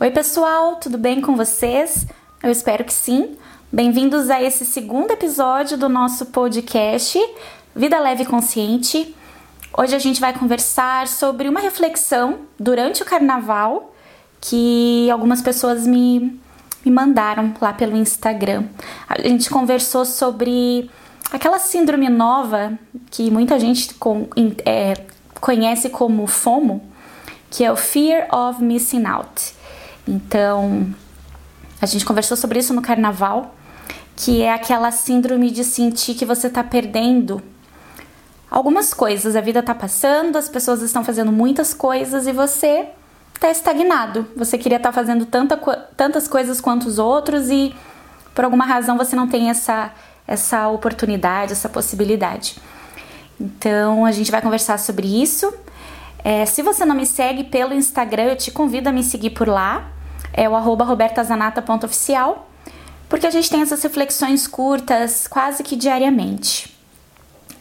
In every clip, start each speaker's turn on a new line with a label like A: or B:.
A: Oi, pessoal, tudo bem com vocês? Eu espero que sim. Bem-vindos a esse segundo episódio do nosso podcast Vida Leve e Consciente. Hoje a gente vai conversar sobre uma reflexão durante o carnaval que algumas pessoas me, me mandaram lá pelo Instagram. A gente conversou sobre aquela síndrome nova que muita gente com, é, conhece como FOMO, que é o Fear of Missing Out. Então, a gente conversou sobre isso no carnaval, que é aquela síndrome de sentir que você tá perdendo algumas coisas. A vida tá passando, as pessoas estão fazendo muitas coisas e você tá estagnado. Você queria estar tá fazendo tanta, tantas coisas quanto os outros e por alguma razão você não tem essa, essa oportunidade, essa possibilidade. Então a gente vai conversar sobre isso. É, se você não me segue pelo Instagram, eu te convido a me seguir por lá é o arroba robertazanata.oficial, porque a gente tem essas reflexões curtas quase que diariamente.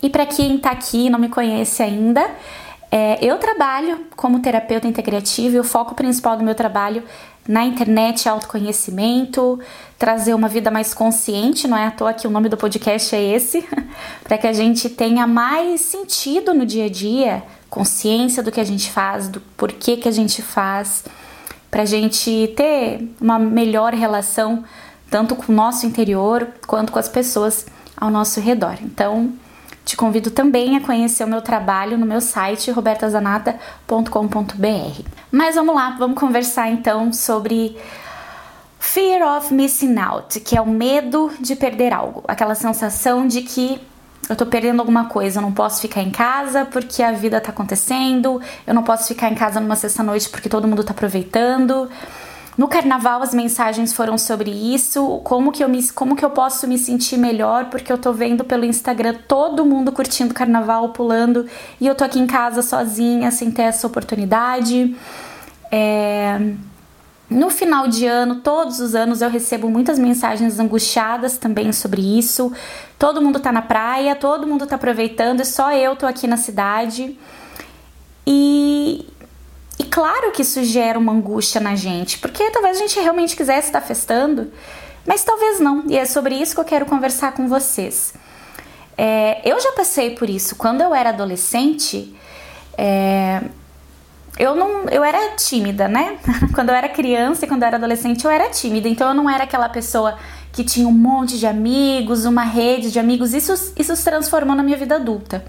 A: E para quem está aqui e não me conhece ainda, é, eu trabalho como terapeuta integrativa e o foco principal do meu trabalho na internet é autoconhecimento, trazer uma vida mais consciente, não é à toa que o nome do podcast é esse, para que a gente tenha mais sentido no dia a dia, consciência do que a gente faz, do porquê que a gente faz para a gente ter uma melhor relação tanto com o nosso interior quanto com as pessoas ao nosso redor. Então, te convido também a conhecer o meu trabalho no meu site robertazanata.com.br. Mas vamos lá, vamos conversar então sobre Fear of Missing Out, que é o medo de perder algo, aquela sensação de que eu tô perdendo alguma coisa, eu não posso ficar em casa porque a vida tá acontecendo, eu não posso ficar em casa numa sexta-noite porque todo mundo tá aproveitando. No carnaval as mensagens foram sobre isso, como que eu me, como que eu posso me sentir melhor porque eu tô vendo pelo Instagram todo mundo curtindo carnaval, pulando e eu tô aqui em casa sozinha sem ter essa oportunidade. É... No final de ano, todos os anos, eu recebo muitas mensagens angustiadas também sobre isso. Todo mundo tá na praia, todo mundo tá aproveitando e só eu tô aqui na cidade. E, e claro que isso gera uma angústia na gente, porque talvez a gente realmente quisesse estar festando, mas talvez não. E é sobre isso que eu quero conversar com vocês. É, eu já passei por isso. Quando eu era adolescente, é, eu não, eu era tímida, né? quando eu era criança e quando eu era adolescente, eu era tímida. Então eu não era aquela pessoa que tinha um monte de amigos, uma rede de amigos. Isso, isso se transformou na minha vida adulta.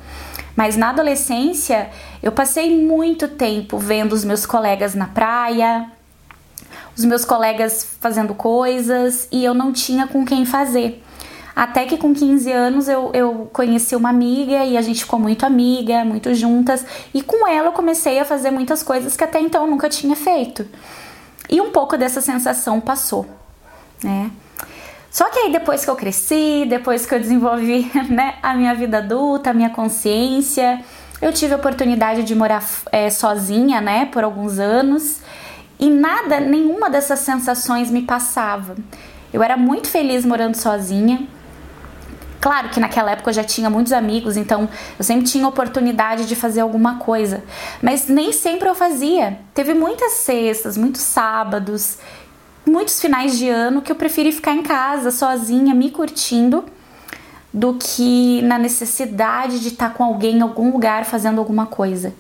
A: Mas na adolescência, eu passei muito tempo vendo os meus colegas na praia, os meus colegas fazendo coisas e eu não tinha com quem fazer. Até que com 15 anos eu, eu conheci uma amiga e a gente ficou muito amiga, muito juntas. E com ela eu comecei a fazer muitas coisas que até então eu nunca tinha feito. E um pouco dessa sensação passou, né? Só que aí depois que eu cresci, depois que eu desenvolvi né, a minha vida adulta, a minha consciência, eu tive a oportunidade de morar é, sozinha, né, por alguns anos. E nada, nenhuma dessas sensações me passava. Eu era muito feliz morando sozinha. Claro que naquela época eu já tinha muitos amigos, então eu sempre tinha oportunidade de fazer alguma coisa, mas nem sempre eu fazia. Teve muitas sextas, muitos sábados, muitos finais de ano que eu preferi ficar em casa sozinha, me curtindo, do que na necessidade de estar com alguém em algum lugar fazendo alguma coisa.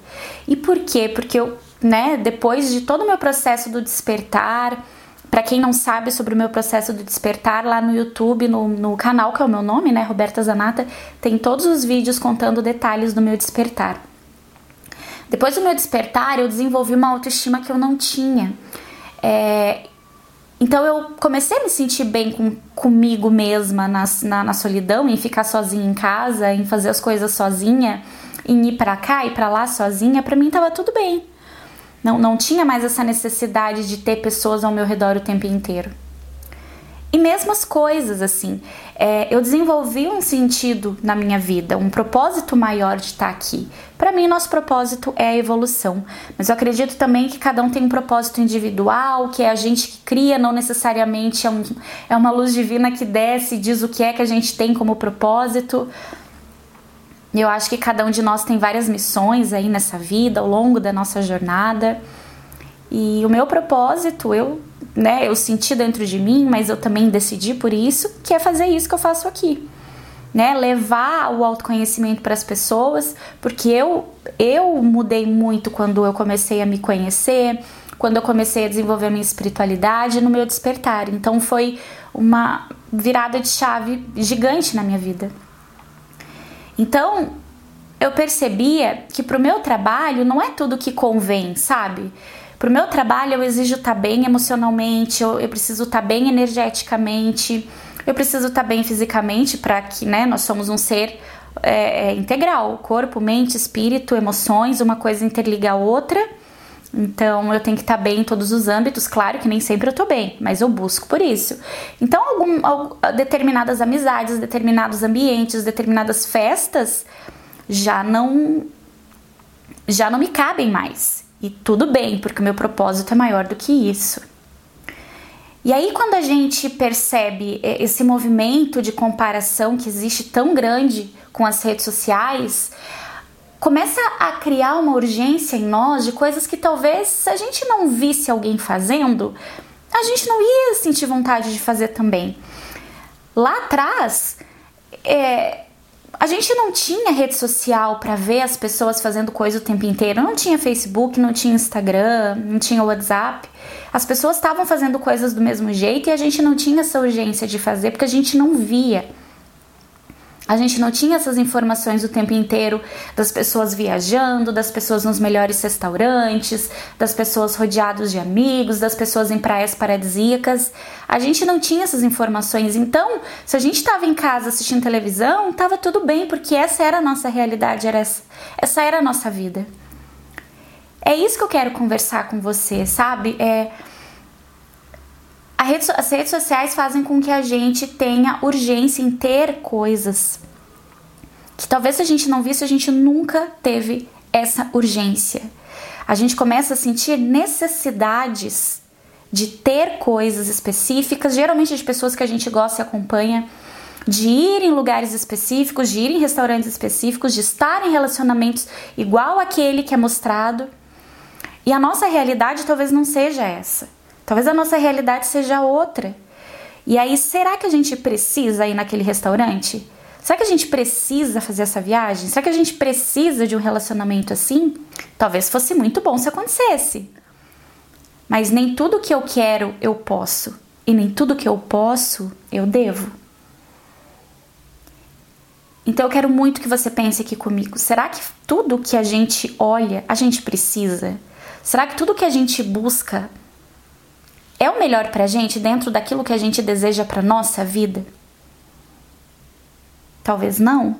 A: E por quê? Porque eu, né, depois de todo o meu processo do despertar, para quem não sabe sobre o meu processo de despertar, lá no YouTube, no, no canal que é o meu nome, né, Roberta Zanata, tem todos os vídeos contando detalhes do meu despertar. Depois do meu despertar, eu desenvolvi uma autoestima que eu não tinha. É, então eu comecei a me sentir bem com, comigo mesma na, na, na, solidão, em ficar sozinha em casa, em fazer as coisas sozinha, em ir para cá e para lá sozinha. Para mim tava tudo bem. Não, não tinha mais essa necessidade de ter pessoas ao meu redor o tempo inteiro. E mesmo as coisas, assim, é, eu desenvolvi um sentido na minha vida, um propósito maior de estar aqui. Para mim, nosso propósito é a evolução, mas eu acredito também que cada um tem um propósito individual, que é a gente que cria, não necessariamente é, um, é uma luz divina que desce e diz o que é que a gente tem como propósito. Eu acho que cada um de nós tem várias missões aí nessa vida, ao longo da nossa jornada. E o meu propósito, eu, né, eu senti dentro de mim, mas eu também decidi por isso, que é fazer isso que eu faço aqui. Né, levar o autoconhecimento para as pessoas, porque eu eu mudei muito quando eu comecei a me conhecer, quando eu comecei a desenvolver a minha espiritualidade no meu despertar. Então foi uma virada de chave gigante na minha vida. Então, eu percebia que pro meu trabalho não é tudo que convém, sabe? Pro meu trabalho eu exijo estar tá bem emocionalmente, eu, eu preciso estar tá bem energeticamente, eu preciso estar tá bem fisicamente para que, né, nós somos um ser é, é, integral, corpo, mente, espírito, emoções, uma coisa interliga a outra. Então eu tenho que estar bem em todos os âmbitos, claro que nem sempre eu tô bem, mas eu busco por isso. Então, algum, determinadas amizades, determinados ambientes, determinadas festas já não já não me cabem mais. E tudo bem, porque o meu propósito é maior do que isso. E aí, quando a gente percebe esse movimento de comparação que existe tão grande com as redes sociais, começa a criar uma urgência em nós de coisas que talvez se a gente não visse alguém fazendo, a gente não ia sentir vontade de fazer também. Lá atrás, é, a gente não tinha rede social para ver as pessoas fazendo coisa o tempo inteiro. Não tinha Facebook, não tinha Instagram, não tinha WhatsApp. As pessoas estavam fazendo coisas do mesmo jeito e a gente não tinha essa urgência de fazer porque a gente não via. A gente não tinha essas informações o tempo inteiro das pessoas viajando, das pessoas nos melhores restaurantes, das pessoas rodeadas de amigos, das pessoas em praias paradisíacas. A gente não tinha essas informações. Então, se a gente estava em casa assistindo televisão, estava tudo bem, porque essa era a nossa realidade, era essa, essa era a nossa vida. É isso que eu quero conversar com você, sabe? É, rede, as redes sociais fazem com que a gente tenha urgência em ter coisas que talvez se a gente não visse, a gente nunca teve essa urgência. A gente começa a sentir necessidades de ter coisas específicas, geralmente de pessoas que a gente gosta e acompanha, de ir em lugares específicos, de ir em restaurantes específicos, de estar em relacionamentos igual aquele que é mostrado. E a nossa realidade talvez não seja essa. Talvez a nossa realidade seja outra. E aí, será que a gente precisa ir naquele restaurante? Será que a gente precisa fazer essa viagem? Será que a gente precisa de um relacionamento assim? Talvez fosse muito bom se acontecesse. Mas nem tudo que eu quero eu posso, e nem tudo que eu posso eu devo. Então eu quero muito que você pense aqui comigo. Será que tudo que a gente olha, a gente precisa? Será que tudo que a gente busca é o melhor pra gente dentro daquilo que a gente deseja pra nossa vida? Talvez não.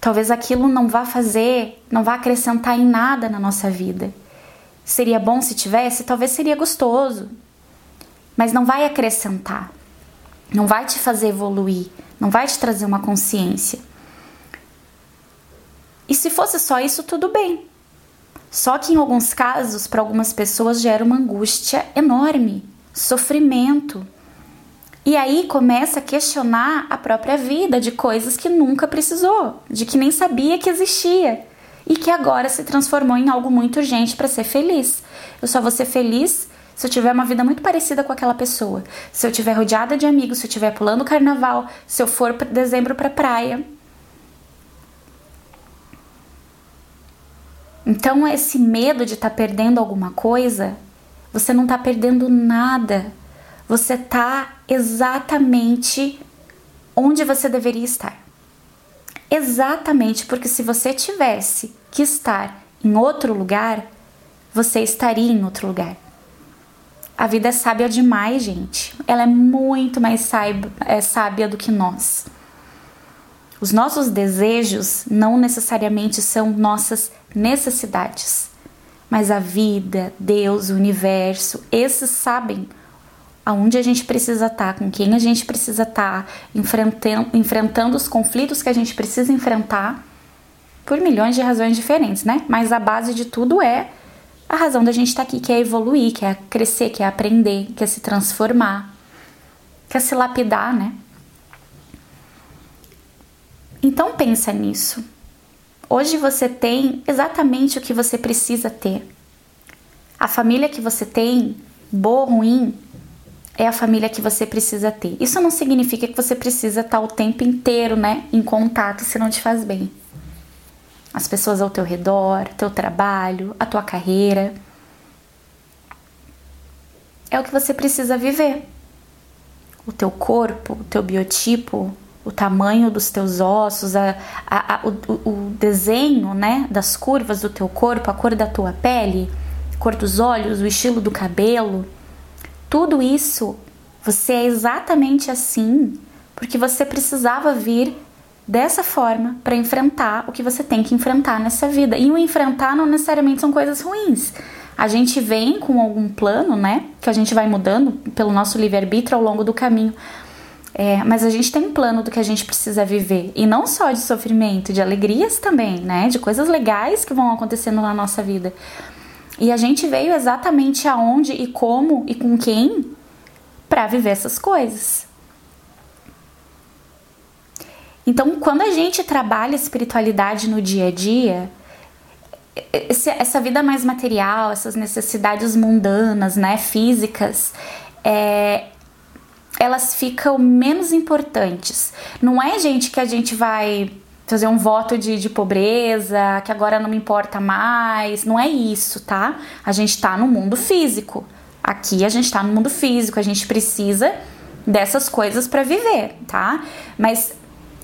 A: Talvez aquilo não vá fazer, não vá acrescentar em nada na nossa vida. Seria bom se tivesse? Talvez seria gostoso. Mas não vai acrescentar. Não vai te fazer evoluir, não vai te trazer uma consciência. E se fosse só isso, tudo bem. Só que em alguns casos, para algumas pessoas, gera uma angústia enorme, sofrimento. E aí começa a questionar a própria vida de coisas que nunca precisou, de que nem sabia que existia e que agora se transformou em algo muito urgente para ser feliz. Eu só vou ser feliz se eu tiver uma vida muito parecida com aquela pessoa, se eu tiver rodeada de amigos, se eu estiver pulando carnaval, se eu for dezembro para praia. Então, esse medo de estar tá perdendo alguma coisa, você não está perdendo nada. Você está exatamente onde você deveria estar. Exatamente, porque se você tivesse que estar em outro lugar, você estaria em outro lugar. A vida é sábia demais, gente. Ela é muito mais é sábia do que nós. Os nossos desejos não necessariamente são nossas necessidades, mas a vida, Deus, o universo, esses sabem aonde a gente precisa estar, com quem a gente precisa estar, enfrentando, enfrentando os conflitos que a gente precisa enfrentar por milhões de razões diferentes, né? Mas a base de tudo é a razão da gente estar aqui, que é evoluir, que é crescer, que é aprender, que é se transformar, que é se lapidar, né? Então pensa nisso. Hoje você tem exatamente o que você precisa ter. A família que você tem, boa ou ruim, é a família que você precisa ter. Isso não significa que você precisa estar o tempo inteiro, né, em contato se não te faz bem. As pessoas ao teu redor, teu trabalho, a tua carreira. É o que você precisa viver. O teu corpo, o teu biotipo, o tamanho dos teus ossos, a, a, a, o, o desenho né, das curvas do teu corpo, a cor da tua pele, a cor dos olhos, o estilo do cabelo, tudo isso você é exatamente assim porque você precisava vir dessa forma para enfrentar o que você tem que enfrentar nessa vida. E o enfrentar não necessariamente são coisas ruins. A gente vem com algum plano, né? Que a gente vai mudando pelo nosso livre-arbítrio ao longo do caminho. É, mas a gente tem um plano do que a gente precisa viver. E não só de sofrimento, de alegrias também, né? De coisas legais que vão acontecendo na nossa vida. E a gente veio exatamente aonde e como e com quem para viver essas coisas. Então, quando a gente trabalha espiritualidade no dia a dia, essa vida mais material, essas necessidades mundanas, né, físicas, é, elas ficam menos importantes. Não é, gente, que a gente vai fazer um voto de, de pobreza, que agora não me importa mais. Não é isso, tá? A gente tá no mundo físico. Aqui a gente tá no mundo físico, a gente precisa dessas coisas para viver, tá? Mas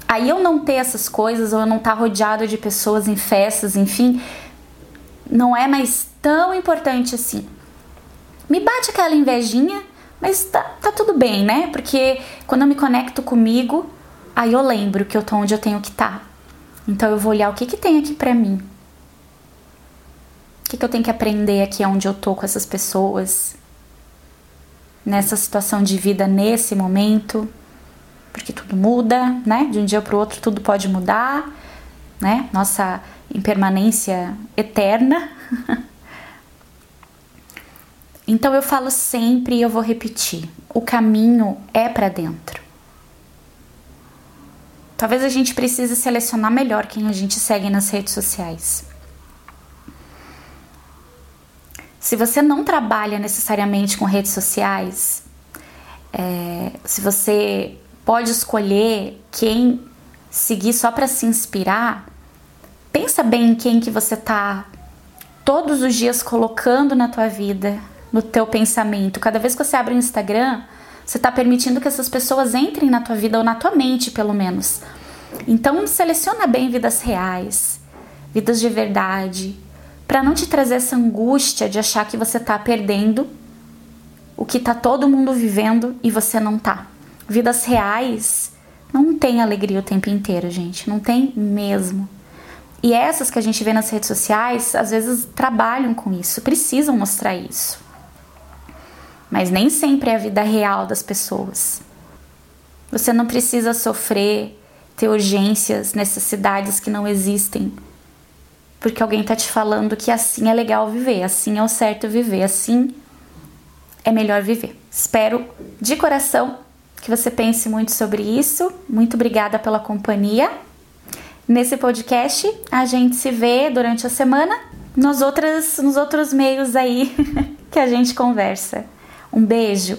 A: aí eu não ter essas coisas, ou eu não estar tá rodeado de pessoas em festas, enfim, não é mais tão importante assim. Me bate aquela invejinha mas tá, tá tudo bem, né? Porque quando eu me conecto comigo, aí eu lembro que eu tô onde eu tenho que estar. Tá. Então eu vou olhar o que, que tem aqui pra mim. O que, que eu tenho que aprender aqui onde eu tô com essas pessoas. Nessa situação de vida, nesse momento. Porque tudo muda, né? De um dia pro outro tudo pode mudar, né? Nossa impermanência eterna. Então eu falo sempre e eu vou repetir: o caminho é para dentro. Talvez a gente precise selecionar melhor quem a gente segue nas redes sociais. Se você não trabalha necessariamente com redes sociais, é, se você pode escolher quem seguir só para se inspirar, pensa bem em quem que você está todos os dias colocando na tua vida, no teu pensamento. Cada vez que você abre o Instagram, você está permitindo que essas pessoas entrem na tua vida ou na tua mente, pelo menos. Então, seleciona bem vidas reais, vidas de verdade, para não te trazer essa angústia de achar que você está perdendo o que está todo mundo vivendo e você não tá. Vidas reais não tem alegria o tempo inteiro, gente, não tem mesmo. E essas que a gente vê nas redes sociais, às vezes trabalham com isso, precisam mostrar isso mas nem sempre é a vida real das pessoas. Você não precisa sofrer, ter urgências, necessidades que não existem, porque alguém está te falando que assim é legal viver, assim é o certo viver, assim é melhor viver. Espero de coração que você pense muito sobre isso. Muito obrigada pela companhia. Nesse podcast, a gente se vê durante a semana nos outros, nos outros meios aí que a gente conversa. Um beijo!